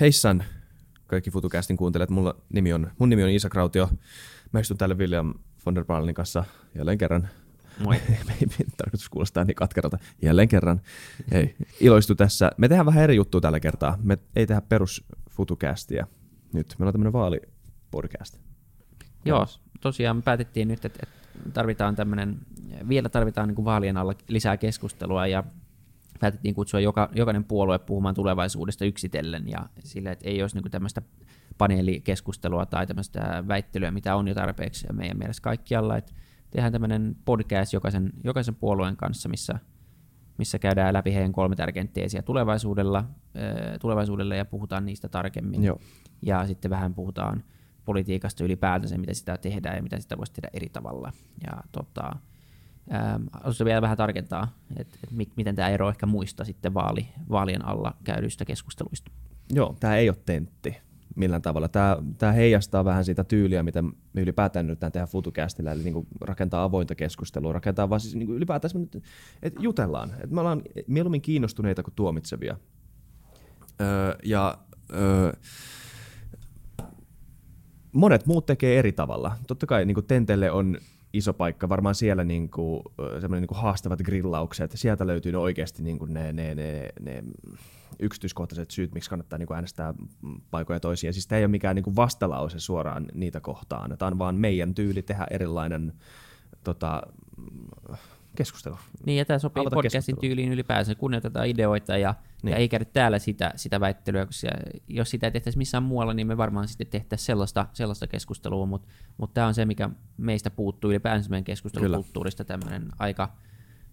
Heissan kaikki FutuCastin kuuntelijat. Mulla nimi on, mun nimi on Iisa Krautio. Mä istun täällä William von der Baalenin kanssa jälleen kerran. Moi. ei tarkoitus kuulostaa niin katkeralta. Jälleen kerran. Hei, iloistu tässä. Me tehdään vähän eri juttua tällä kertaa. Me ei tehdä perus FutuCastia. Nyt meillä on tämmöinen vaalipodcast. Joo, tosiaan me päätettiin nyt, että tarvitaan tämmöinen, vielä tarvitaan niin kuin vaalien alla lisää keskustelua ja päätettiin kutsua joka, jokainen puolue puhumaan tulevaisuudesta yksitellen ja sille, että ei olisi niin tämmöistä paneelikeskustelua tai tämmöistä väittelyä, mitä on jo tarpeeksi meidän mielestä kaikkialla, että tehdään tämmöinen podcast jokaisen, jokaisen puolueen kanssa, missä, missä käydään läpi heidän kolme tärkeintä teesiä tulevaisuudella, tulevaisuudelle ja puhutaan niistä tarkemmin. Joo. Ja sitten vähän puhutaan politiikasta ylipäätänsä, miten sitä tehdään ja mitä sitä voisi tehdä eri tavalla. Ja tota, Ähm, vielä vähän tarkentaa, että et miten tämä ero ehkä muista sitten vaali, vaalien alla käydyistä keskusteluista. Joo, tämä ei ole tentti millään tavalla. Tämä, tämä heijastaa vähän sitä tyyliä, mitä me ylipäätään nyt tehdään FutuCastilla, eli niin rakentaa avointa keskustelua, rakentaa vaan siis niin ylipäätään, että jutellaan. Että me ollaan mieluummin kiinnostuneita kuin tuomitsevia. Öö, ja öö, monet muut tekee eri tavalla. Totta kai niin Tentelle on iso paikka. Varmaan siellä niin kuin, niin kuin haastavat grillaukset. Sieltä löytyy ne oikeasti niin kuin ne, ne, ne, ne yksityiskohtaiset syyt, miksi kannattaa niin kuin äänestää paikoja toisia. Siis tämä ei ole mikään niin kuin vastalause suoraan niitä kohtaan. Tämä on vaan meidän tyyli tehdä erilainen tota, keskustelu. Niin, ja tämä sopii Avata podcastin tyyliin ylipäänsä. Kunnioitetaan ideoita ja, niin. ja ei käydä täällä sitä, sitä väittelyä, koska jos sitä ei tehtäisi missään muualla, niin me varmaan sitten tehtäisiin sellaista, sellaista keskustelua, mutta mut tämä on se, mikä meistä puuttuu ylipäänsä meidän keskustelukulttuurista, tämmöinen aika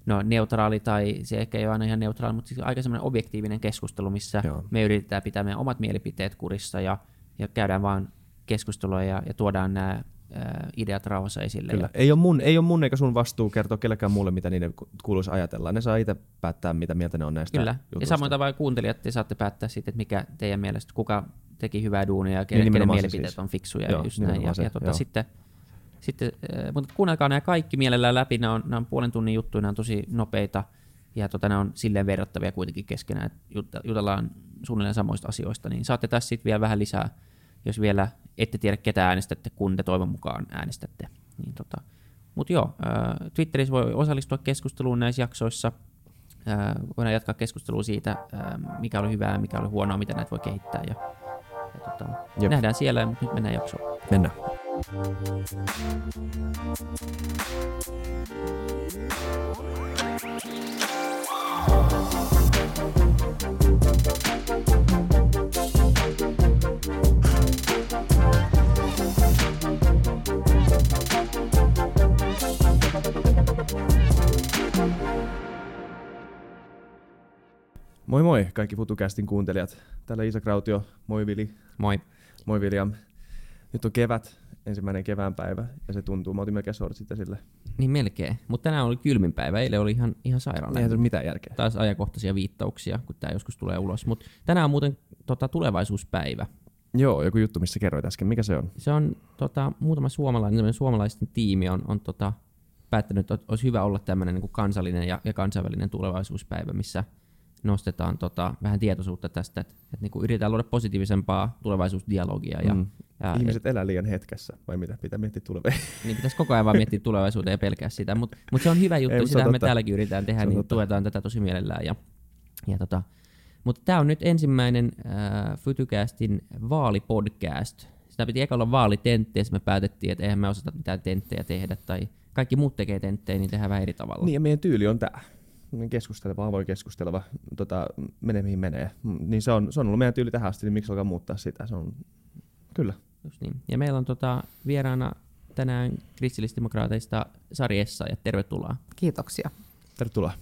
no, neutraali, tai se ehkä ei ole aina ihan neutraali, mutta siis aika semmoinen objektiivinen keskustelu, missä Joo. me yritetään pitää meidän omat mielipiteet kurissa ja, ja käydään vaan keskustelua ja, ja tuodaan nämä ideat rauhassa esille. Kyllä. Ei, ole mun, ei ole mun eikä sun vastuu kertoa kellekään muulle, mitä niiden kuuluisi ajatella. Ne saa itse päättää, mitä mieltä ne on näistä Kyllä. Jutusta. Ja samoin tavalla kuuntelijat, te saatte päättää sitten, että mikä teidän mielestä, kuka teki hyvää duunia ja kenen, niin kenen mielipiteet siis. on fiksuja. Joo, just näin. Ja, se, ja tuota, sitten, sitten, mutta kuunnelkaa nämä kaikki mielellään läpi. Nämä on, nämä on puolen tunnin juttuja, nämä on tosi nopeita ja tota, nämä on silleen verrattavia kuitenkin keskenään, että jutellaan suunnilleen samoista asioista, niin saatte tässä sitten vielä vähän lisää jos vielä ette tiedä, ketä äänestätte, kun te toivon mukaan äänestätte. Niin tota. Mutta joo, Twitterissä voi osallistua keskusteluun näissä jaksoissa. Voidaan jatkaa keskustelua siitä, mikä oli hyvää, mikä oli huonoa, miten näitä voi kehittää. Ja, ja tota, nähdään siellä, mutta nyt mennään jaksoon. Mennään. Moi moi kaikki FutuCastin kuuntelijat. Täällä Isa Krautio, moi Vili. Moi. Moi William. Nyt on kevät, ensimmäinen kevään päivä, ja se tuntuu, mä otin melkein sortsit esille. Niin melkein, mutta tänään oli kylmin päivä, eilen oli ihan, ihan sairaan. Ei mitään järkeä. Taas ajankohtaisia viittauksia, kun tämä joskus tulee ulos. Mutta tänään on muuten tota, tulevaisuuspäivä. Joo, joku juttu, missä kerroit äsken. Mikä se on? Se on tota, muutama suomalainen, suomalaisten tiimi on, on tota, päättänyt, että olisi hyvä olla tämmöinen niin kansallinen ja, ja kansainvälinen tulevaisuuspäivä, missä – nostetaan tota, vähän tietoisuutta tästä, että, että niin kuin yritetään luoda positiivisempaa tulevaisuusdialogia. Ja, mm. ja, Ihmiset et, elää liian hetkessä, vai mitä? Pitää miettiä tulevaisuutta. Niin pitäisi koko ajan vaan miettiä tulevaisuutta ja pelkää sitä, mutta mut se on hyvä juttu, sitä me täälläkin yritetään tehdä, niin totta. tuetaan tätä tosi mielellään. Ja, ja tota, mutta tämä on nyt ensimmäinen äh, Fytycastin vaalipodcast. Sitä piti eka olla vaalitentti, ja me päätettiin, että eihän me osata mitään tenttejä tehdä, tai kaikki muut tekee tenttejä, niin tehdään vähän eri tavalla. Niin, ja meidän tyyli on tämä keskusteleva, avoin keskusteleva, tota, menee mihin menee. Niin se on, se on ollut meidän tyyli tähän asti, niin miksi alkaa muuttaa sitä? Se on, kyllä. Just niin. Ja meillä on tota, vieraana tänään kristillisdemokraateista Sarjessa ja tervetuloa. Kiitoksia. Tervetuloa.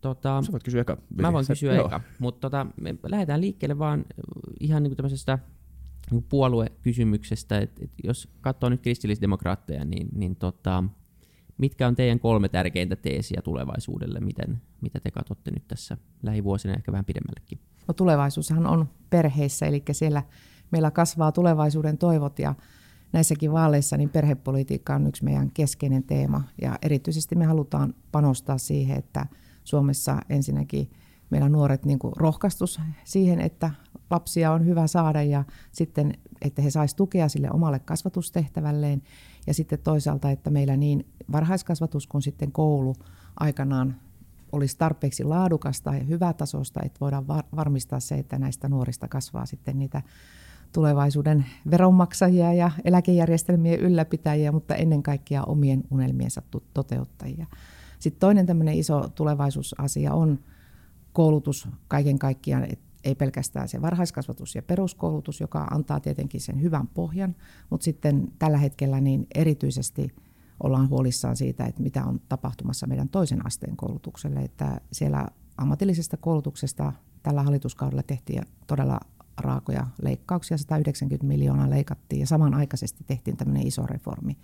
Tota, Sä voit kysyä eka. Mä voin kysyä eka, mutta tota, me lähdetään liikkeelle vaan ihan niin tämmöisestä niin puoluekysymyksestä, että et jos katsoo nyt kristillisdemokraatteja, niin, niin tota, Mitkä on teidän kolme tärkeintä teesiä tulevaisuudelle? Miten, mitä te katsotte nyt tässä lähivuosina ehkä vähän pidemmällekin? No, tulevaisuushan on perheissä, eli siellä meillä kasvaa tulevaisuuden toivot ja näissäkin vaaleissa niin perhepolitiikka on yksi meidän keskeinen teema ja erityisesti me halutaan panostaa siihen, että Suomessa ensinnäkin meillä nuoret niin kuin rohkaistus siihen, että lapsia on hyvä saada ja sitten, että he saisivat tukea sille omalle kasvatustehtävälleen. Ja sitten toisaalta, että meillä niin varhaiskasvatus kuin sitten koulu aikanaan olisi tarpeeksi laadukasta ja hyvätasosta, että voidaan varmistaa se, että näistä nuorista kasvaa sitten niitä tulevaisuuden veronmaksajia ja eläkejärjestelmien ylläpitäjiä, mutta ennen kaikkea omien unelmiensa toteuttajia. Sitten toinen tämmöinen iso tulevaisuusasia on koulutus kaiken kaikkiaan, että ei pelkästään se varhaiskasvatus ja peruskoulutus, joka antaa tietenkin sen hyvän pohjan, mutta sitten tällä hetkellä niin erityisesti ollaan huolissaan siitä, että mitä on tapahtumassa meidän toisen asteen koulutukselle, että siellä ammatillisesta koulutuksesta tällä hallituskaudella tehtiin todella raakoja leikkauksia, 190 miljoonaa leikattiin ja samanaikaisesti tehtiin tämmöinen iso reformi.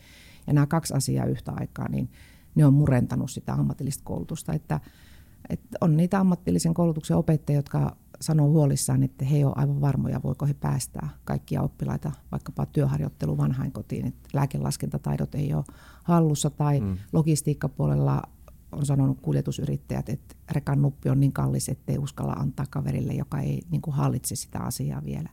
Ja nämä kaksi asiaa yhtä aikaa, niin ne on murentanut sitä ammatillista koulutusta, että, että on niitä ammatillisen koulutuksen opettajia, jotka sanoo huolissaan, että he ole aivan varmoja, voiko he päästää kaikkia oppilaita vaikkapa työharjoittelu vanhainkotiin, että lääkelaskentataidot ei ole hallussa tai mm. logistiikkapuolella on sanonut kuljetusyrittäjät, että rekan nuppi on niin kallis, ettei uskalla antaa kaverille, joka ei niin kuin hallitse sitä asiaa vielä.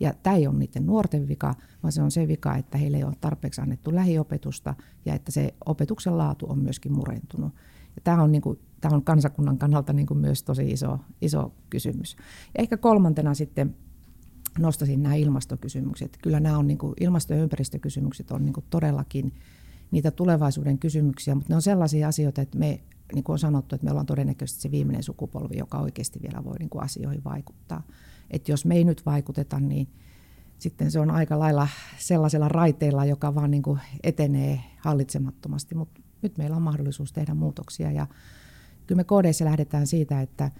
Ja tämä ei ole niiden nuorten vika, vaan se on se vika, että heille ei ole tarpeeksi annettu lähiopetusta ja että se opetuksen laatu on myöskin murentunut. Tämä on, niin kuin, tämä on kansakunnan kannalta niin kuin myös tosi iso, iso kysymys. Ja ehkä kolmantena sitten nostasin nämä ilmastokysymykset. Kyllä nämä on niin kuin, ilmasto- ja ympäristökysymykset on niin kuin todellakin niitä tulevaisuuden kysymyksiä, mutta ne on sellaisia asioita, että me, niin kuin on sanottu, että me ollaan todennäköisesti se viimeinen sukupolvi, joka oikeasti vielä voi niin kuin asioihin vaikuttaa. Että jos me ei nyt vaikuteta, niin sitten se on aika lailla sellaisella raiteella, joka vaan niin kuin etenee hallitsemattomasti, mutta nyt meillä on mahdollisuus tehdä muutoksia ja kyllä me kodeissa lähdetään siitä, että,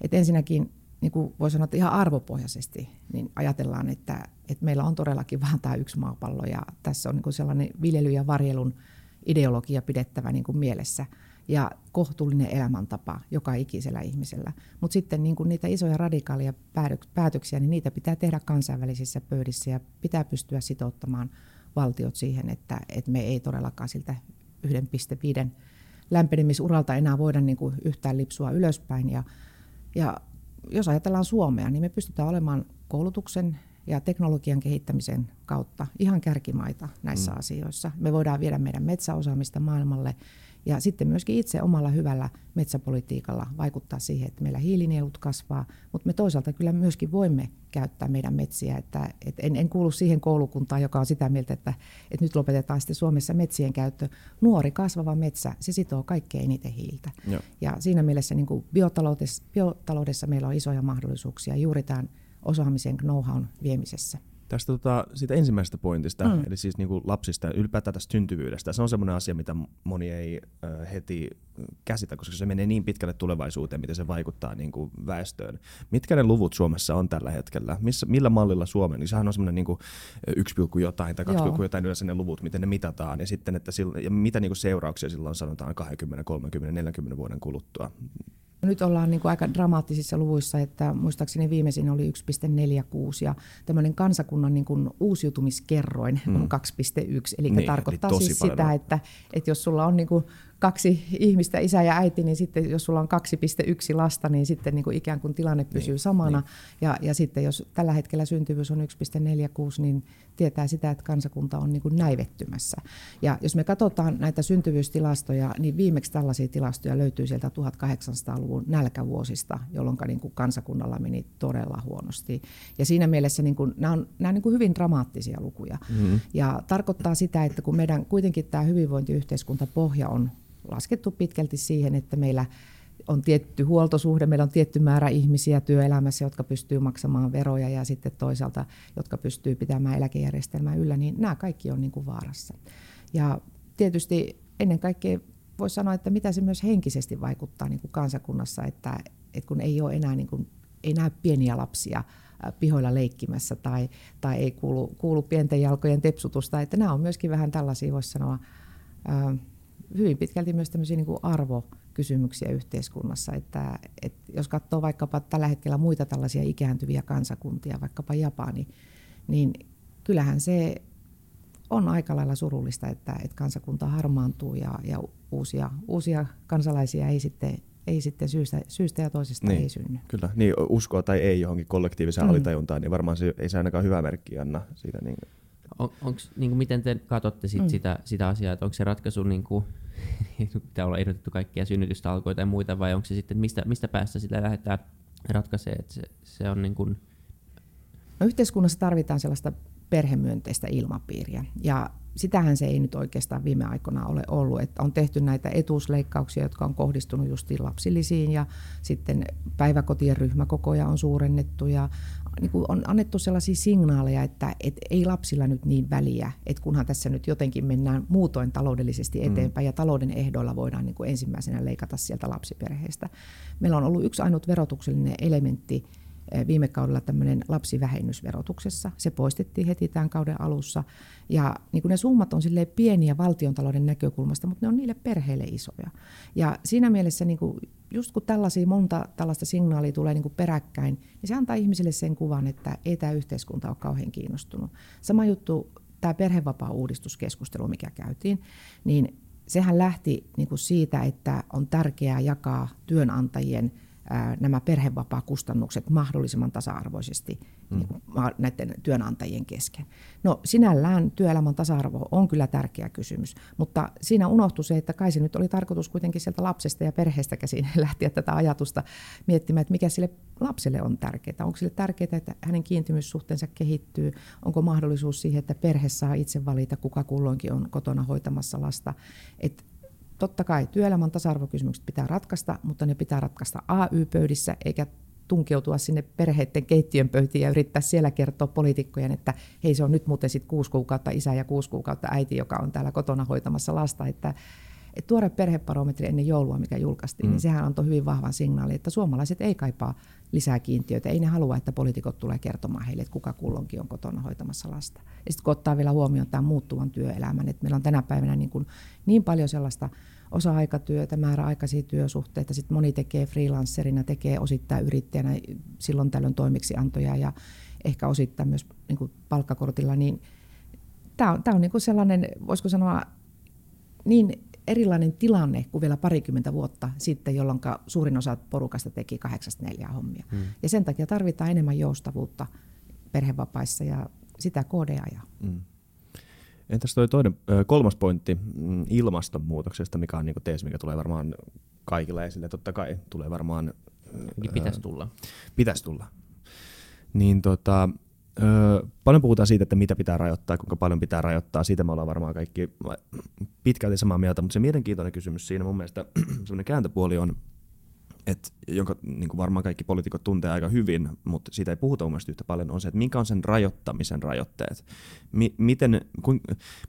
että ensinnäkin niin kuin voi sanoa, että ihan arvopohjaisesti niin ajatellaan, että, että meillä on todellakin vain tämä yksi maapallo ja tässä on niin kuin sellainen viljely- ja varjelun ideologia pidettävä niin kuin mielessä ja kohtuullinen elämäntapa joka ikisellä ihmisellä. Mutta sitten niin kuin niitä isoja radikaaleja päätöksiä, niin niitä pitää tehdä kansainvälisissä pöydissä ja pitää pystyä sitouttamaan valtiot siihen, että, että me ei todellakaan siltä 1,5 lämpenemisuralta enää voida niin kuin yhtään lipsua ylöspäin. Ja, ja jos ajatellaan Suomea, niin me pystytään olemaan koulutuksen ja teknologian kehittämisen kautta ihan kärkimaita näissä mm. asioissa. Me voidaan viedä meidän metsäosaamista maailmalle ja sitten myöskin itse omalla hyvällä metsäpolitiikalla vaikuttaa siihen, että meillä hiilinielut kasvaa, mutta me toisaalta kyllä myöskin voimme käyttää meidän metsiä. Että, että en, en kuulu siihen koulukuntaan, joka on sitä mieltä, että, että nyt lopetetaan sitten Suomessa metsien käyttö. Nuori kasvava metsä, se sitoo kaikkein eniten hiiltä. Joo. Ja siinä mielessä niin kuin biotaloudessa, biotaloudessa meillä on isoja mahdollisuuksia juuri tämän osaamisen know-hown viemisessä. Tästä tota, siitä ensimmäisestä pointista, mm. eli siis niin kuin lapsista, ylipäätään tästä syntyvyydestä, se on semmoinen asia, mitä moni ei äh, heti käsitä, koska se menee niin pitkälle tulevaisuuteen, miten se vaikuttaa niin kuin väestöön. Mitkä ne luvut Suomessa on tällä hetkellä? Missä, millä mallilla Suomen? Niin sehän on semmoinen niin 1, jotain tai 2, jotain yleensä ne luvut, miten ne mitataan, ja sitten, että sillä, ja mitä niin kuin seurauksia silloin sanotaan 20, 30, 40 vuoden kuluttua. Nyt ollaan niin kuin aika dramaattisissa luvuissa, että muistaakseni viimeisin oli 1,46 ja tämmöinen kansakunnan niin kuin uusiutumiskerroin mm. on 2,1. Eli niin, tarkoittaa eli siis sitä, että, että jos sulla on niin kuin kaksi ihmistä, isä ja äiti, niin sitten jos sulla on 2,1 lasta, niin sitten niin kuin ikään kuin tilanne niin, pysyy niin, samana. Niin. Ja, ja sitten jos tällä hetkellä syntyvyys on 1,46, niin tietää sitä, että kansakunta on niin kuin näivettymässä. Ja jos me katsotaan näitä syntyvyystilastoja, niin viimeksi tällaisia tilastoja löytyy sieltä 1800-luvun nälkävuosista, jolloin niin kuin kansakunnalla meni todella huonosti. Ja siinä mielessä niin kuin, nämä on, nämä on niin kuin hyvin dramaattisia lukuja. Mm-hmm. Ja tarkoittaa sitä, että kun meidän kuitenkin tämä hyvinvointiyhteiskuntapohja on laskettu pitkälti siihen, että meillä on tietty huoltosuhde, meillä on tietty määrä ihmisiä työelämässä, jotka pystyy maksamaan veroja ja sitten toisaalta, jotka pystyy pitämään eläkejärjestelmää yllä, niin nämä kaikki on niin kuin vaarassa. Ja tietysti ennen kaikkea voisi sanoa, että mitä se myös henkisesti vaikuttaa niin kuin kansakunnassa, että, että kun ei ole enää niin kuin, ei näe pieniä lapsia pihoilla leikkimässä tai, tai ei kuulu, kuulu pienten jalkojen tepsutusta, että nämä on myöskin vähän tällaisia, voisi sanoa, hyvin pitkälti myös tämmöisiä niin kuin arvokysymyksiä yhteiskunnassa. Että, että jos katsoo vaikkapa tällä hetkellä muita tällaisia ikääntyviä kansakuntia, vaikkapa Japani, niin kyllähän se on aika lailla surullista, että, että kansakunta harmaantuu ja, ja uusia, uusia kansalaisia ei sitten ei sitten syystä, syystä ja toisesta niin, ei synny. Kyllä, niin uskoa tai ei johonkin kollektiiviseen mm. alitajuntaan, niin varmaan se ei se ainakaan hyvä merkki anna siitä. Niin. On, onks, niin kuin miten te katsotte sit mm. sitä, sitä asiaa, että onko se ratkaisu, niin kuin, pitää olla ehdotettu kaikkia synnytystalkoita ja muita, vai onko se sitten, mistä, mistä päästä sitä lähdetään ratkaisemaan, että se, se on niin kuin... no, yhteiskunnassa tarvitaan sellaista perhemyönteistä ilmapiiriä, ja sitähän se ei nyt oikeastaan viime aikoina ole ollut, että on tehty näitä etuusleikkauksia, jotka on kohdistunut justiin lapsillisiin ja sitten päiväkotien ryhmäkokoja on suurennettu ja niin kuin on annettu sellaisia signaaleja, että, että ei lapsilla nyt niin väliä, että kunhan tässä nyt jotenkin mennään muutoin taloudellisesti mm. eteenpäin mm. ja talouden ehdoilla voidaan niin kuin ensimmäisenä leikata sieltä lapsiperheestä. Meillä on ollut yksi ainut verotuksellinen elementti, viime kaudella tämmöinen lapsivähennys verotuksessa. Se poistettiin heti tämän kauden alussa. Ja niin kuin ne summat on pieniä valtiontalouden näkökulmasta, mutta ne on niille perheille isoja. Ja siinä mielessä niin kuin, just kun tällaisia monta tällaista signaalia tulee niin kuin peräkkäin, niin se antaa ihmisille sen kuvan, että ei tämä yhteiskunta ole kauhean kiinnostunut. Sama juttu tämä perhevapaa-uudistuskeskustelu, mikä käytiin, niin sehän lähti niin kuin siitä, että on tärkeää jakaa työnantajien – nämä perhevapaakustannukset mahdollisimman tasa-arvoisesti mm. niin näiden työnantajien kesken. No sinällään työelämän tasa-arvo on kyllä tärkeä kysymys, mutta siinä unohtui se, että kai se nyt oli tarkoitus kuitenkin sieltä lapsesta ja perheestä käsin lähteä tätä ajatusta miettimään, että mikä sille lapselle on tärkeää. Onko sille tärkeää, että hänen kiintymyssuhteensa kehittyy? Onko mahdollisuus siihen, että perhe saa itse valita, kuka kulloinkin on kotona hoitamassa lasta? Että totta kai työelämän tasa-arvokysymykset pitää ratkaista, mutta ne pitää ratkaista AY-pöydissä eikä tunkeutua sinne perheiden keittiön pöytiin ja yrittää siellä kertoa poliitikkojen, että hei se on nyt muuten sitten kuusi kuukautta isä ja kuusi kuukautta äiti, joka on täällä kotona hoitamassa lasta, että et tuore perheparometri ennen joulua, mikä julkaistiin, niin mm. niin sehän antoi hyvin vahvan signaali, että suomalaiset ei kaipaa lisää kiintiöitä. Ei ne halua, että poliitikot tulee kertomaan heille, että kuka kullonkin on kotona hoitamassa lasta. Ja sitten kun ottaa vielä huomioon tämän muuttuvan työelämän, että meillä on tänä päivänä niin, kuin niin paljon sellaista osa-aikatyötä, määräaikaisia työsuhteita, sitten moni tekee freelancerina, tekee osittain yrittäjänä silloin tällöin toimiksiantoja ja ehkä osittain myös niin kuin palkkakortilla, niin tämä on, tämä on niin kuin sellainen, voisiko sanoa, niin erilainen tilanne kuin vielä parikymmentä vuotta sitten, jolloin suurin osa porukasta teki kahdeksasta neljää hommia. Hmm. Ja sen takia tarvitaan enemmän joustavuutta perhevapaissa ja sitä KD ajaa. Hmm. Entäs toi toinen, kolmas pointti mm, ilmastonmuutoksesta, mikä on niin tees, mikä tulee varmaan kaikilla esille. Totta kai tulee varmaan... Pitäisi tulla. Pitäisi tulla. Niin tota, Öö, paljon puhutaan siitä, että mitä pitää rajoittaa, kuinka paljon pitää rajoittaa. Siitä me ollaan varmaan kaikki pitkälti samaa mieltä, mutta se mielenkiintoinen kysymys siinä mun mielestä semmoinen kääntöpuoli on, et, jonka niin kuin varmaan kaikki poliitikot tuntee aika hyvin, mutta siitä ei puhuta mun yhtä paljon, on se, että minkä on sen rajoittamisen rajoitteet. Mi- miten, kun,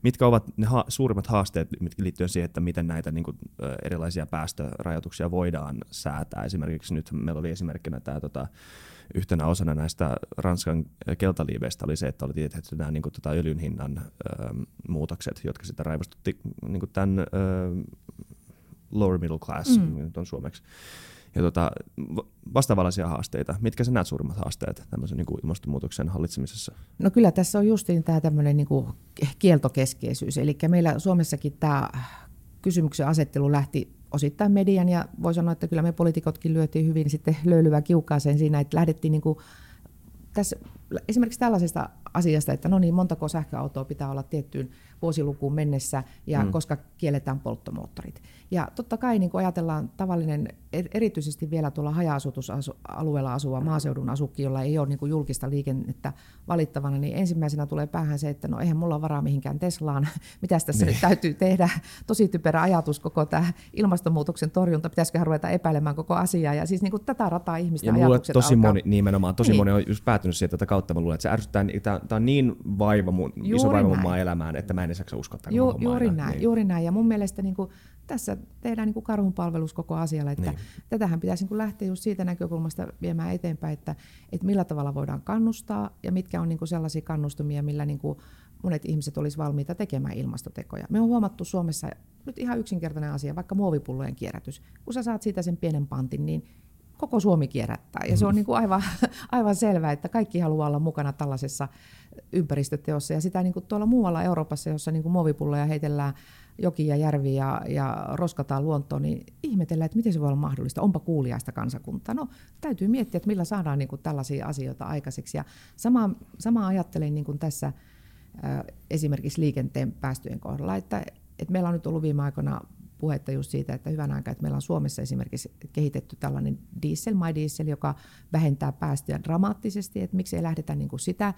mitkä ovat ne ha- suurimmat haasteet liittyen siihen, että miten näitä niin kuin, erilaisia päästörajoituksia voidaan säätää. Esimerkiksi nyt meillä oli esimerkkinä tämä tota, yhtenä osana näistä Ranskan keltaliiveistä oli se, että oli tehty nämä niin kuin, tota, öljyn hinnan ö, muutokset, jotka sitten raivostutti niin kuin tämän ö, lower middle class, mm. nyt on suomeksi. Ja tota, vastaavallisia haasteita. Mitkä sä näet suurimmat haasteet tämmöisen niin kuin ilmastonmuutoksen hallitsemisessa? No kyllä tässä on justiin tämä tämmöinen niin kuin kieltokeskeisyys. Eli meillä Suomessakin tämä kysymyksen asettelu lähti osittain median ja voi sanoa, että kyllä me poliitikotkin lyötiin hyvin sitten löylyvää kiukaaseen siinä, että lähdettiin niin kuin tässä, esimerkiksi tällaisesta asiasta, että no niin, montako sähköautoa pitää olla tiettyyn vuosilukuun mennessä, ja mm. koska kielletään polttomoottorit. Ja totta kai niin kun ajatellaan tavallinen, erityisesti vielä tuolla haja-asutusalueella asuva maaseudun asukki, jolla ei ole niin kuin julkista liikennettä valittavana, niin ensimmäisenä tulee päähän se, että no eihän mulla ole varaa mihinkään Teslaan, mitä tässä niin. nyt täytyy tehdä. Tosi typerä ajatus koko tämä ilmastonmuutoksen torjunta, pitäisikö ruveta epäilemään koko asiaa. Ja siis niin kuin tätä rataa ihmisten ja ajatukset tosi alkaa. moni, nimenomaan, tosi niin. moni on just päätynyt siihen tätä kautta, mä luulen, että se ärsyttää, tämä on niin vaiva mun, iso vaiva mun elämään, että mä en edes uskoa Ju, juuri näin, niin. juuri näin. Ja mun mielestä niin kuin, tässä tehdään niin kuin karhun palvelus koko asialle, että niin. tätähän pitäisi niin kuin lähteä just siitä näkökulmasta viemään eteenpäin, että, että millä tavalla voidaan kannustaa ja mitkä on niin kuin sellaisia kannustumia, millä niin kuin monet ihmiset olisivat valmiita tekemään ilmastotekoja. Me on huomattu Suomessa nyt ihan yksinkertainen asia, vaikka muovipullojen kierrätys. Kun sä saat siitä sen pienen pantin, niin koko Suomi kierrättää. Ja se on mm. niin kuin aivan, aivan selvää, että kaikki haluaa olla mukana tällaisessa ympäristöteossa. Ja sitä niin kuin tuolla muualla Euroopassa, jossa niin kuin muovipulloja heitellään jokia, järviä ja, ja roskataan luontoon, niin ihmetellään, että miten se voi olla mahdollista. Onpa kuuliaista kansakuntaa. No, täytyy miettiä, että millä saadaan niin kuin tällaisia asioita aikaiseksi. Ja sama, sama ajattelen niin kuin tässä äh, esimerkiksi liikenteen päästöjen kohdalla, että, että meillä on nyt ollut viime aikoina puhetta just siitä, että hyvän aikaa, että meillä on Suomessa esimerkiksi kehitetty tällainen diesel, my diesel, joka vähentää päästöjä dramaattisesti, että miksi ei lähdetä niin kuin sitä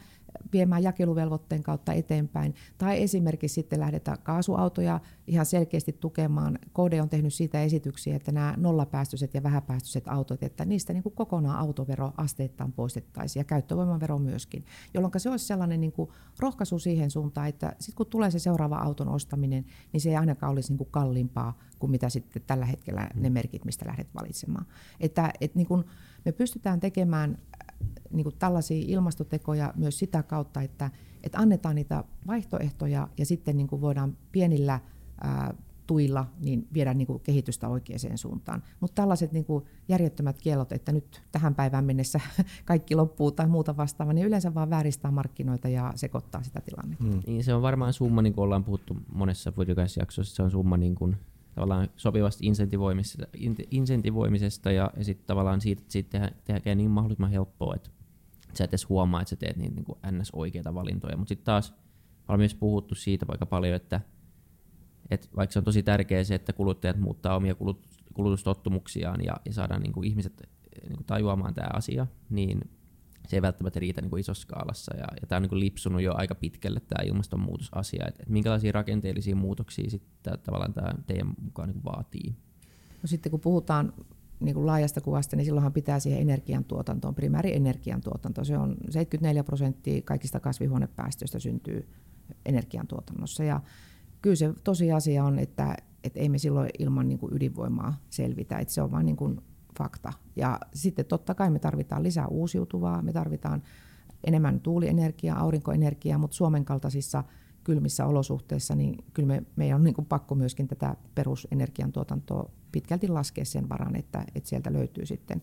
viemään jakeluvelvoitteen kautta eteenpäin. Tai esimerkiksi sitten lähdetään kaasuautoja ihan selkeästi tukemaan. KD on tehnyt siitä esityksiä, että nämä nollapäästöiset ja vähäpäästöiset autot, että niistä niin kuin kokonaan autovero asteittain poistettaisiin ja käyttövoimavero myöskin, jolloin se olisi sellainen niin kuin rohkaisu siihen suuntaan, että sitten kun tulee se seuraava auton ostaminen, niin se ei ainakaan olisi niin kuin kalliimpaa kuin mitä sitten tällä hetkellä ne mm. merkit, mistä lähdet valitsemaan. Että, että niin kuin me pystytään tekemään niin kuin tällaisia ilmastotekoja myös sitä kautta, että, että annetaan niitä vaihtoehtoja ja sitten niin kuin voidaan pienillä ää, tuilla niin viedä niin kuin kehitystä oikeaan suuntaan. Mutta tällaiset niin kuin järjettömät kielot, että nyt tähän päivään mennessä kaikki loppuu tai muuta vastaavaa, niin yleensä vaan vääristää markkinoita ja sekoittaa sitä tilannetta. Hmm. Niin se on varmaan summa, niin kuin ollaan puhuttu monessa jaksossa, se on summa niin kuin tavallaan sopivasta insentivoimisesta, insentivoimisesta ja, ja sitten tavallaan siitä, että siitä tehdään, tehdään niin mahdollisimman helppoa, että sä et edes huomaa, että sä teet niitä niin kuin ns. oikeita valintoja. Mutta sitten taas ollaan myös puhuttu siitä vaikka paljon, että, että vaikka se on tosi tärkeää se, että kuluttajat muuttaa omia kulut, kulutustottumuksiaan ja, ja saadaan niin kuin ihmiset niin kuin tajuamaan tämä asia, niin se ei välttämättä riitä niin kuin isossa skaalassa. Ja, ja tämä on niin kuin lipsunut jo aika pitkälle tämä ilmastonmuutosasia. Että et minkälaisia rakenteellisia muutoksia sitten tavallaan tämä teidän mukaan niin kuin vaatii? No sitten kun puhutaan niin kuin laajasta kuvasta, niin silloinhan pitää siihen energiantuotantoon, primäärienergiantuotanto. Se on 74 prosenttia kaikista kasvihuonepäästöistä syntyy energiantuotannossa. Ja kyllä se tosiasia on, että, että ei me silloin ilman niin kuin ydinvoimaa selvitä. Että se on vain niin kuin fakta. Ja sitten totta kai me tarvitaan lisää uusiutuvaa, me tarvitaan enemmän tuulienergiaa, aurinkoenergiaa, mutta Suomen kaltaisissa kylmissä olosuhteissa, niin kyllä me, meidän on niin kuin pakko myöskin tätä perusenergiantuotantoa pitkälti laskea sen varan, että, että sieltä löytyy sitten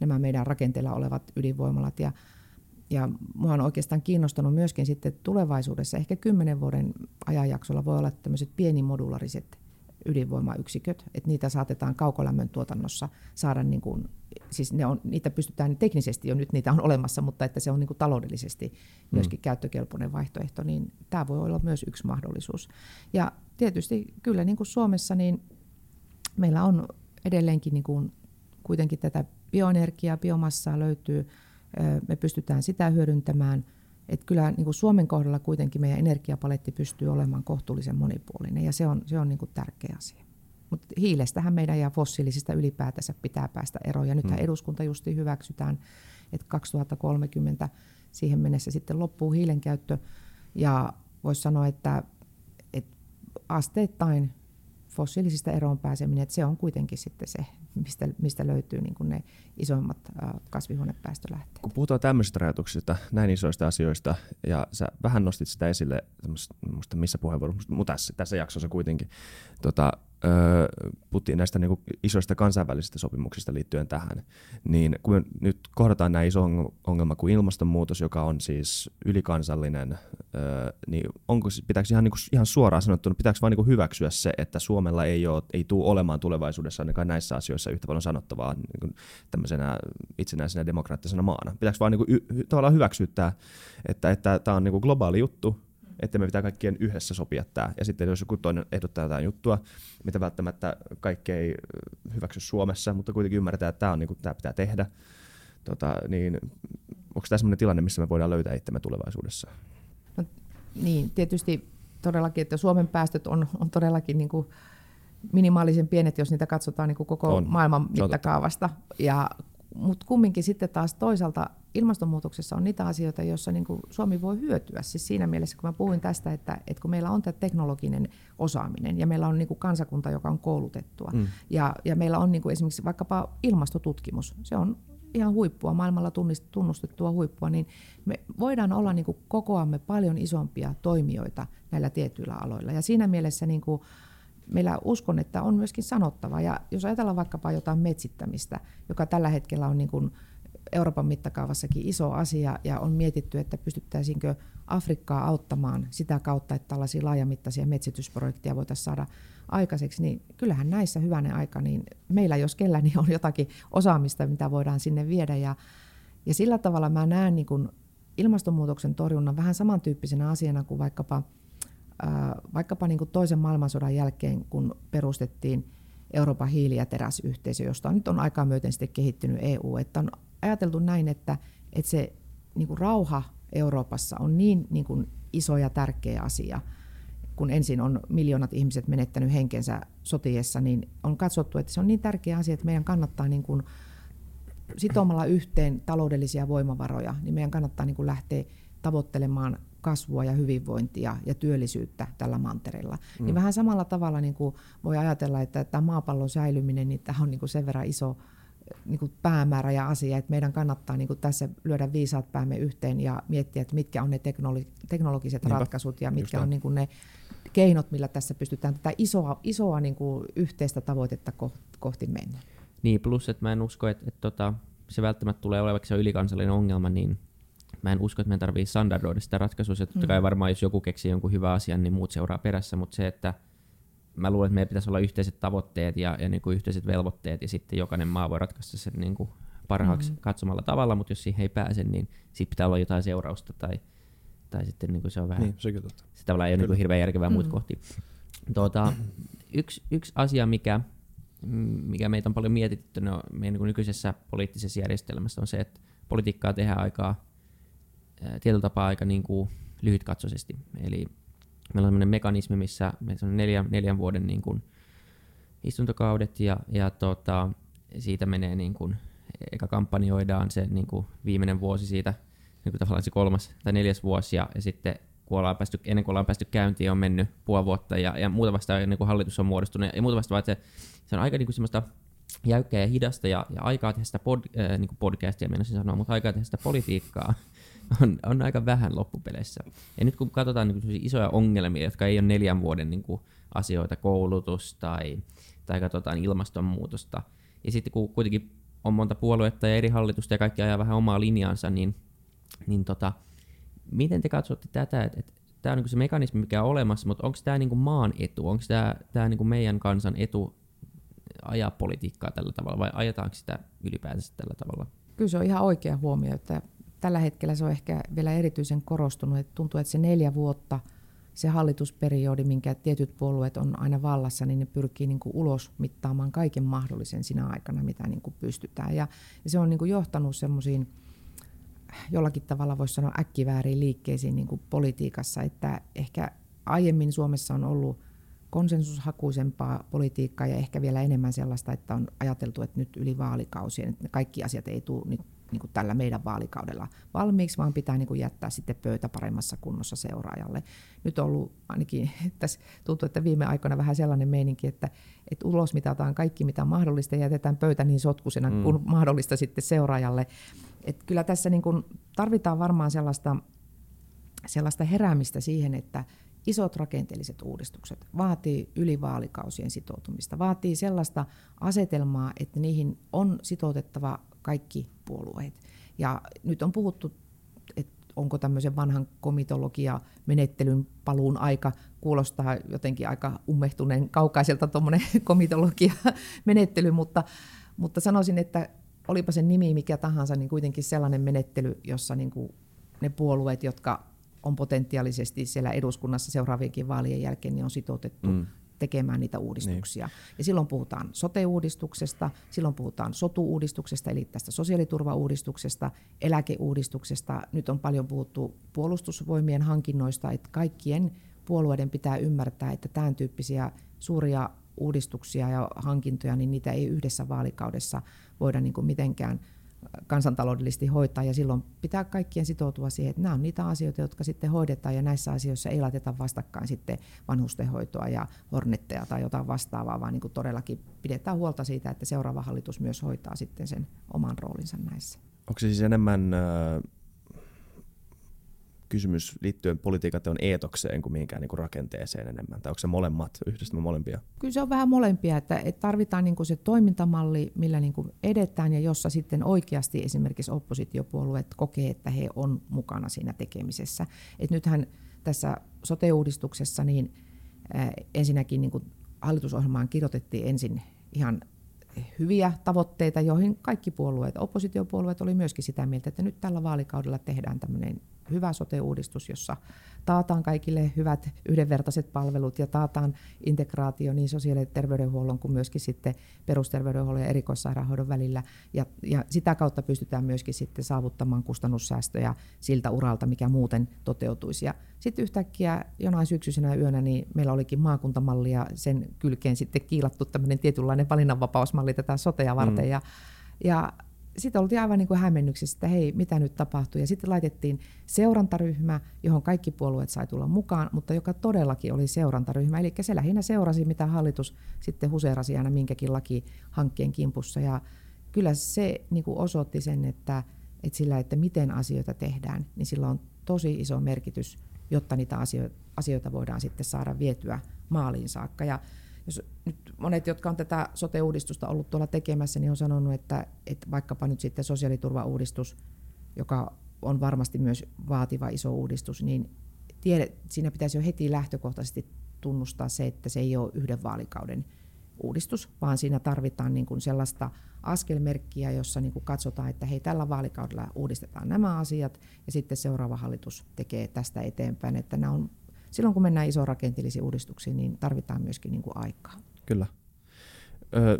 nämä meidän rakenteella olevat ydinvoimalat. Ja, ja mua on oikeastaan kiinnostanut myöskin sitten tulevaisuudessa, ehkä kymmenen vuoden ajanjaksolla voi olla tämmöiset pienimodulariset ydinvoimayksiköt, että niitä saatetaan kaukolämmön tuotannossa saada, niin kuin, siis ne on, niitä pystytään teknisesti jo nyt niitä on olemassa, mutta että se on niin kuin taloudellisesti myöskin mm. käyttökelpoinen vaihtoehto, niin tämä voi olla myös yksi mahdollisuus. Ja tietysti kyllä niin kuin Suomessa niin meillä on edelleenkin niin kuin kuitenkin tätä bioenergiaa, biomassaa löytyy, me pystytään sitä hyödyntämään – että kyllä niin kuin Suomen kohdalla kuitenkin meidän energiapaletti pystyy olemaan kohtuullisen monipuolinen ja se on, se on niin kuin tärkeä asia. Mutta hiilestähän meidän ja fossiilisista ylipäätänsä pitää päästä eroon. Ja nythän hmm. eduskunta justi hyväksytään, että 2030 siihen mennessä sitten loppuu hiilen käyttö. Ja voisi sanoa, että, että asteittain fossiilisista eroon pääseminen, että se on kuitenkin sitten se, mistä, mistä löytyy niin kuin ne isoimmat kasvihuonepäästölähteet. Kun puhutaan tämmöisistä rajoituksista, näin isoista asioista, ja sä vähän nostit sitä esille, muista missä puheenvuorossa, mutta tässä, tässä jaksossa kuitenkin, tota, puhuttiin näistä niin kuin isoista kansainvälisistä sopimuksista liittyen tähän, niin kun nyt kohdataan näin iso ongelma kuin ilmastonmuutos, joka on siis ylikansallinen, niin onko, pitääkö ihan, niin kuin, ihan suoraan sanottuna, pitääkö vain niin hyväksyä se, että Suomella ei, ole, ei tule olemaan tulevaisuudessa ainakaan näissä asioissa yhtä paljon sanottavaa niin kuin tämmöisenä itsenäisenä demokraattisena maana? Pitääkö vain niin kuin, tavallaan hyväksyä tämä, että, että tämä on niin kuin globaali juttu, että me pitää kaikkien yhdessä sopia tämä. Ja sitten jos joku toinen ehdottaa jotain juttua, mitä välttämättä kaikki ei hyväksy Suomessa, mutta kuitenkin ymmärtää, että tämä, on, niin kuin, tämä pitää tehdä, tota, niin onko tämä sellainen tilanne, missä me voidaan löytää itsemme tulevaisuudessa? No, niin, tietysti todellakin, että Suomen päästöt on, on todellakin niin kuin minimaalisen pienet, jos niitä katsotaan niin kuin koko on. maailman mittakaavasta. Ja mutta kumminkin sitten taas toisaalta ilmastonmuutoksessa on niitä asioita, joissa niin kuin Suomi voi hyötyä. Siis siinä mielessä, kun mä puhuin tästä, että, että kun meillä on tämä teknologinen osaaminen ja meillä on niin kuin kansakunta, joka on koulutettua mm. ja, ja meillä on niin kuin esimerkiksi vaikkapa ilmastotutkimus, se on ihan huippua, maailmalla tunnustettua huippua, niin me voidaan olla niin kuin kokoamme paljon isompia toimijoita näillä tietyillä aloilla. Ja siinä mielessä niin kuin meillä uskon, että on myöskin sanottava. Ja jos ajatellaan vaikkapa jotain metsittämistä, joka tällä hetkellä on niin kuin Euroopan mittakaavassakin iso asia ja on mietitty, että pystyttäisiinkö Afrikkaa auttamaan sitä kautta, että tällaisia laajamittaisia metsitysprojekteja voitaisiin saada aikaiseksi, niin kyllähän näissä hyvänä aika, niin meillä jos kellä niin on jotakin osaamista, mitä voidaan sinne viedä. Ja, ja sillä tavalla mä näen niin kuin ilmastonmuutoksen torjunnan vähän samantyyppisenä asiana kuin vaikkapa, vaikkapa niin kuin toisen maailmansodan jälkeen, kun perustettiin Euroopan hiili- ja teräsyhteisö, josta nyt on aikaa myöten sitten kehittynyt EU. Että on ajateltu näin, että, että se niin kuin rauha Euroopassa on niin, niin kuin iso ja tärkeä asia, kun ensin on miljoonat ihmiset menettänyt henkensä sotiessa, niin on katsottu, että se on niin tärkeä asia, että meidän kannattaa niin kuin sitomalla yhteen taloudellisia voimavaroja, niin meidän kannattaa niin kuin lähteä tavoittelemaan kasvua ja hyvinvointia ja työllisyyttä tällä mantereella. Mm. Niin vähän samalla tavalla niin kuin voi ajatella, että tämä maapallon säilyminen, niin tämä on niin kuin sen verran iso niin kuin päämäärä ja asia, että meidän kannattaa niin kuin tässä lyödä viisaat päämme yhteen ja miettiä, että mitkä on ne teknologi- teknologiset Niinpä. ratkaisut ja mitkä on niin kuin ne keinot, millä tässä pystytään tätä isoa, isoa niin kuin yhteistä tavoitetta kohti mennä. Niin, plus että mä en usko, että, että tota, se välttämättä tulee olevaksi se ylikansallinen ongelma, niin mä en usko, että meidän tarvii standardoida sitä ratkaisua. Ja totta kai mm. varmaan, jos joku keksii jonkun hyvän asian, niin muut seuraa perässä, mutta se, että mä luulen, että meidän pitäisi olla yhteiset tavoitteet ja, ja niin kuin yhteiset velvoitteet, ja sitten jokainen maa voi ratkaista sen niin kuin parhaaksi mm-hmm. katsomalla tavalla, mutta jos siihen ei pääse, niin siitä pitää olla jotain seurausta, tai, tai sitten niin kuin se on vähän... Niin, sekin totta. Se tavallaan ei ole niin kuin hirveän järkevää mm-hmm. muut kohti. Tuota, yksi, yksi asia, mikä, mikä meitä on paljon mietitty no, meidän niin nykyisessä poliittisessa järjestelmässä, on se, että politiikkaa tehdään aikaa tietyllä tapaa aika niin kuin lyhytkatsoisesti. Eli meillä on sellainen mekanismi, missä meillä on neljän, neljän vuoden niin kuin istuntokaudet ja, ja tota, siitä menee niin kuin, eka kampanjoidaan se niin kuin viimeinen vuosi siitä, niin kuin tavallaan se kolmas tai neljäs vuosi ja, ja sitten kun ollaan päästy, ennen kuin ollaan päästy käyntiin on mennyt puoli vuotta ja, ja muuta vasta ennen kuin hallitus on muodostunut ja muuta vasta se, se on aika niin kuin semmoista jäykkää ja hidasta ja, ja aikaa tehdä sitä pod, äh, niin kuin podcastia, sanoa, mutta aikaa tehdä sitä politiikkaa on, on aika vähän loppupeleissä. Ja nyt kun katsotaan niin isoja ongelmia, jotka ei ole neljän vuoden niin kuin, asioita, koulutus tai, tai katsotaan ilmastonmuutosta, ja sitten kun kuitenkin on monta puoluetta ja eri hallitusta ja kaikki ajaa vähän omaa linjaansa, niin, niin tota, miten te katsotte tätä, että, että tämä on niin se mekanismi, mikä on olemassa, mutta onko tämä niin maan etu, onko tämä, niin meidän kansan etu ajaa politiikkaa tällä tavalla vai ajetaanko sitä ylipäätänsä tällä tavalla? Kyllä se on ihan oikea huomio, että tällä hetkellä se on ehkä vielä erityisen korostunut, että tuntuu, että se neljä vuotta, se hallitusperiodi, minkä tietyt puolueet on aina vallassa, niin ne pyrkii niin kuin ulos mittaamaan kaiken mahdollisen sinä aikana, mitä niin kuin pystytään. Ja, ja se on niin kuin johtanut semmoisiin, jollakin tavalla voisi sanoa äkkivääriin liikkeisiin niin kuin politiikassa, että ehkä aiemmin Suomessa on ollut konsensushakuisempaa politiikkaa ja ehkä vielä enemmän sellaista, että on ajateltu, että nyt yli vaalikausien, että kaikki asiat ei tule nyt niin kuin tällä meidän vaalikaudella valmiiksi, vaan pitää niin kuin jättää sitten pöytä paremmassa kunnossa seuraajalle. Nyt on ollut ainakin, tässä tuntuu, että viime aikoina vähän sellainen meininki, että, että ulos mitataan kaikki mitä mahdollista ja jätetään pöytä niin sotkusena mm. kuin mahdollista sitten seuraajalle. Et kyllä tässä niin kuin tarvitaan varmaan sellaista, sellaista heräämistä siihen, että isot rakenteelliset uudistukset vaatii yli vaalikausien sitoutumista, vaatii sellaista asetelmaa, että niihin on sitoutettava kaikki puolueet. Ja nyt on puhuttu, että onko tämmöisen vanhan komitologia-menettelyn paluun aika, kuulostaa jotenkin aika ummehtuneen kaukaiselta tuommoinen komitologia-menettely, mutta, mutta sanoisin, että olipa sen nimi mikä tahansa, niin kuitenkin sellainen menettely, jossa niin kuin ne puolueet, jotka on potentiaalisesti siellä eduskunnassa seuraavienkin vaalien jälkeen, niin on sitoutettu mm tekemään niitä uudistuksia. Niin. Ja silloin puhutaan sote-uudistuksesta, silloin puhutaan sotu-uudistuksesta, eli tästä sosiaaliturvauudistuksesta, eläkeuudistuksesta. Nyt on paljon puhuttu puolustusvoimien hankinnoista, että kaikkien puolueiden pitää ymmärtää, että tämän tyyppisiä suuria uudistuksia ja hankintoja, niin niitä ei yhdessä vaalikaudessa voida niin kuin mitenkään kansantaloudellisesti hoitaa ja silloin pitää kaikkien sitoutua siihen, että nämä on niitä asioita, jotka sitten hoidetaan ja näissä asioissa ei laiteta vastakkain sitten vanhustenhoitoa ja hornetteja tai jotain vastaavaa, vaan niin kuin todellakin pidetään huolta siitä, että seuraava hallitus myös hoitaa sitten sen oman roolinsa näissä. Onko se siis enemmän äh, kysymys liittyen politiikan teon eetokseen kuin mihinkään niin rakenteeseen enemmän? Tai onko se molemmat, yhdistämä molempia? Kyllä se on vähän molempia, että, että tarvitaan niin kuin se toimintamalli, millä niin kuin edetään ja jossa sitten oikeasti esimerkiksi oppositiopuolueet kokee, että he on mukana siinä tekemisessä. Et nythän tässä sote-uudistuksessa niin ensinnäkin niin kuin hallitusohjelmaan kirjoitettiin ensin ihan hyviä tavoitteita, joihin kaikki puolueet, oppositiopuolueet oli myöskin sitä mieltä, että nyt tällä vaalikaudella tehdään tämmöinen hyvä sote-uudistus, jossa taataan kaikille hyvät yhdenvertaiset palvelut ja taataan integraatio niin sosiaali- ja terveydenhuollon kuin myöskin sitten perusterveydenhuollon ja erikoissairaanhoidon välillä. Ja, ja sitä kautta pystytään myöskin sitten saavuttamaan kustannussäästöjä siltä uralta, mikä muuten toteutuisi. Ja sitten yhtäkkiä jonain syksyisenä yönä niin meillä olikin maakuntamalli ja sen kylkeen sitten kiilattu tämmöinen tietynlainen valinnanvapausmalli tätä sotea varten. Mm. Ja, ja sitten oltiin aivan niin kuin hämmennyksessä, että hei, mitä nyt tapahtuu. Ja sitten laitettiin seurantaryhmä, johon kaikki puolueet sai tulla mukaan, mutta joka todellakin oli seurantaryhmä. Eli se lähinnä seurasi, mitä hallitus sitten huseerasi aina minkäkin lakihankkeen kimpussa. Ja kyllä se niin kuin osoitti sen, että, että sillä, että miten asioita tehdään, niin sillä on tosi iso merkitys, jotta niitä asioita voidaan sitten saada vietyä maaliin saakka. Ja jos nyt monet, jotka on tätä sote-uudistusta ollut tuolla tekemässä, niin on sanonut, että, että vaikkapa nyt sitten sosiaaliturvauudistus, joka on varmasti myös vaativa iso uudistus, niin tiede, siinä pitäisi jo heti lähtökohtaisesti tunnustaa se, että se ei ole yhden vaalikauden uudistus, vaan siinä tarvitaan niin kuin sellaista askelmerkkiä, jossa niin kuin katsotaan, että hei, tällä vaalikaudella uudistetaan nämä asiat ja sitten seuraava hallitus tekee tästä eteenpäin. Että nämä on silloin kun mennään iso rakenteellisiin uudistuksiin, niin tarvitaan myöskin niin kuin aikaa. Kyllä.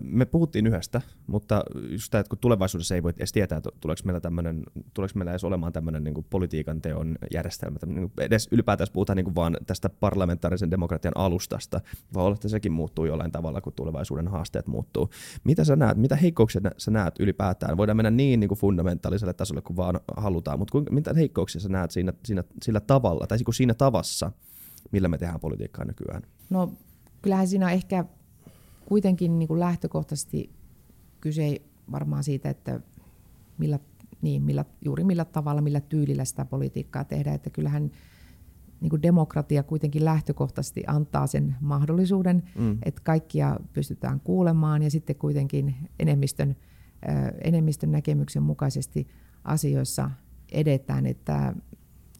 me puhuttiin yhdestä, mutta just tämä, että kun tulevaisuudessa ei voi edes tietää, että tuleeko meillä, tämmöinen, tuleeko meillä edes olemaan tämmöinen niin politiikan teon järjestelmä, niin edes ylipäätään puhutaan niin kuin vaan tästä parlamentaarisen demokratian alustasta, vaan olla, että sekin muuttuu jollain tavalla, kun tulevaisuuden haasteet muuttuu. Mitä sä näet, mitä heikkouksia sä näet ylipäätään? Voidaan mennä niin, niin kuin fundamentaaliselle tasolle kuin vaan halutaan, mutta mitä heikkouksia sä näet siinä, siinä, sillä tavalla, tai siinä tavassa, millä me tehdään politiikkaa nykyään? No kyllähän siinä on ehkä kuitenkin niin kuin lähtökohtaisesti kyse varmaan siitä, että millä, niin, millä, juuri millä tavalla, millä tyylillä sitä politiikkaa tehdään. Että kyllähän niin kuin demokratia kuitenkin lähtökohtaisesti antaa sen mahdollisuuden, mm. että kaikkia pystytään kuulemaan ja sitten kuitenkin enemmistön, enemmistön näkemyksen mukaisesti asioissa edetään. Että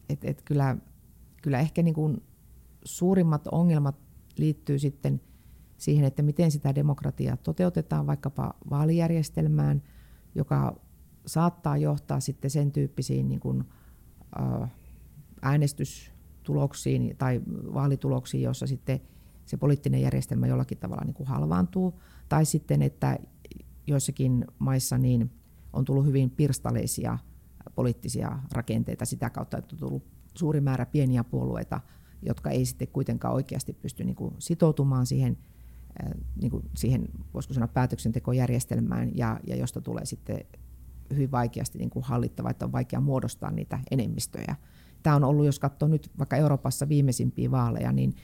et, et kyllä, kyllä ehkä niin kuin suurimmat ongelmat liittyy sitten siihen, että miten sitä demokratiaa toteutetaan vaikkapa vaalijärjestelmään, joka saattaa johtaa sitten sen tyyppisiin niin kuin, äänestystuloksiin tai vaalituloksiin, jossa sitten se poliittinen järjestelmä jollakin tavalla niin kuin halvaantuu, tai sitten, että joissakin maissa niin on tullut hyvin pirstaleisia poliittisia rakenteita sitä kautta, että on tullut suuri määrä pieniä puolueita – jotka ei sitten kuitenkaan oikeasti pysty niin kuin sitoutumaan siihen, niin kuin siihen voisiko sanoa päätöksentekojärjestelmään ja, ja josta tulee sitten hyvin vaikeasti niin kuin hallittava, että on vaikea muodostaa niitä enemmistöjä. Tämä on ollut, jos katsoo nyt vaikka Euroopassa viimeisimpiä vaaleja, niin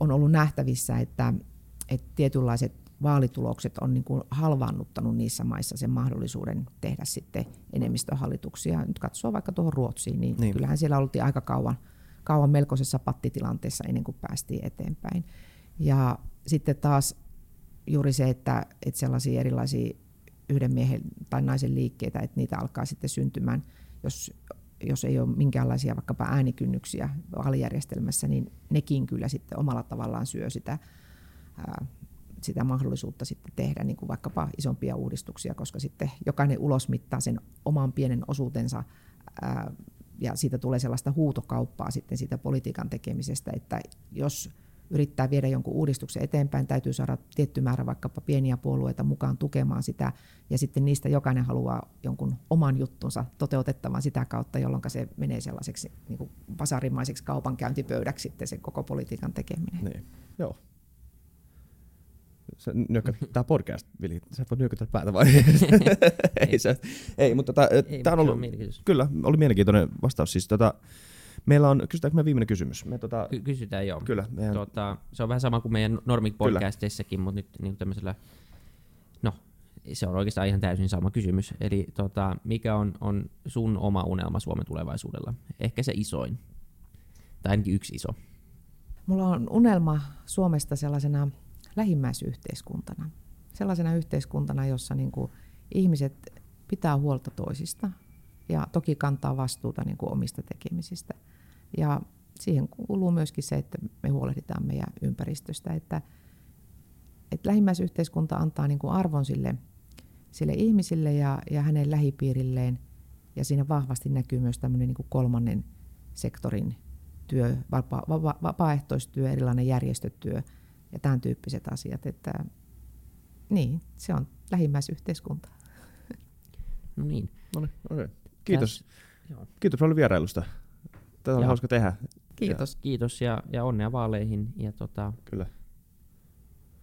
on ollut nähtävissä, että, että tietynlaiset vaalitulokset on niin kuin halvaannuttanut niissä maissa sen mahdollisuuden tehdä sitten enemmistöhallituksia. Nyt katsoo vaikka tuohon Ruotsiin, niin, niin. kyllähän siellä oltiin aika kauan – kauan melkoisessa pattitilanteessa ennen kuin päästiin eteenpäin. Ja sitten taas juuri se, että, että sellaisia erilaisia yhden miehen tai naisen liikkeitä, että niitä alkaa sitten syntymään, jos, jos ei ole minkäänlaisia vaikkapa äänikynnyksiä vaalijärjestelmässä, niin nekin kyllä sitten omalla tavallaan syö sitä, ää, sitä mahdollisuutta sitten tehdä niin kuin vaikkapa isompia uudistuksia, koska sitten jokainen ulosmittaa sen oman pienen osuutensa ää, ja siitä tulee sellaista huutokauppaa sitten siitä politiikan tekemisestä, että jos yrittää viedä jonkun uudistuksen eteenpäin, täytyy saada tietty määrä vaikkapa pieniä puolueita mukaan tukemaan sitä, ja sitten niistä jokainen haluaa jonkun oman juttunsa toteutettavan sitä kautta, jolloin se menee sellaiseksi niin kuin pasarimaiseksi kaupankäyntipöydäksi sitten se koko politiikan tekeminen. Niin. Joo, Sä nyökät, tää podcast, Vili, sä et voi nyökytä päätä vai? ei, se, ei, mutta tota, tämä on ollut, kyllä, oli mielenkiintoinen vastaus. Siis, tota, meillä on, kysytäänkö me viimeinen kysymys? Me, tota, Ky- kysytään joo. Kyllä. Meidän... Tota, se on vähän sama kuin meidän normik podcasteissakin, mutta nyt niin tämmöisellä, no, se on oikeastaan ihan täysin sama kysymys. Eli tota, mikä on, on sun oma unelma Suomen tulevaisuudella? Ehkä se isoin, tai ainakin yksi iso. Mulla on unelma Suomesta sellaisena lähimmäisyhteiskuntana. Sellaisena yhteiskuntana, jossa niin kuin ihmiset pitää huolta toisista ja toki kantaa vastuuta niin kuin omista tekemisistä. Ja siihen kuuluu myöskin se, että me huolehditaan meidän ympäristöstä, että, että lähimmäisyhteiskunta antaa niin kuin arvon sille, sille ihmisille ja, ja hänen lähipiirilleen. Ja siinä vahvasti näkyy myös tämmöinen niin kuin kolmannen sektorin työ, vapa, vapa, vapaaehtoistyö, erilainen järjestötyö ja tämän tyyppiset asiat. Että, niin, se on lähimmäisyhteiskunta. No niin. No niin, okay. Kiitos. Täs, Kiitos paljon vierailusta. Tätä oli hauska tehdä. Kiitos. Ja. Kiitos ja, ja onnea vaaleihin. Ja tota, Kyllä.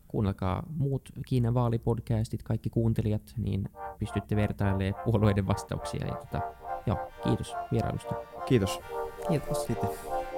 Kuunnelkaa muut Kiinan vaalipodcastit, kaikki kuuntelijat, niin pystytte vertailemaan puolueiden vastauksia. Ja tota, joo, kiitos vierailusta. Kiitos. Kiitos. Kiitos.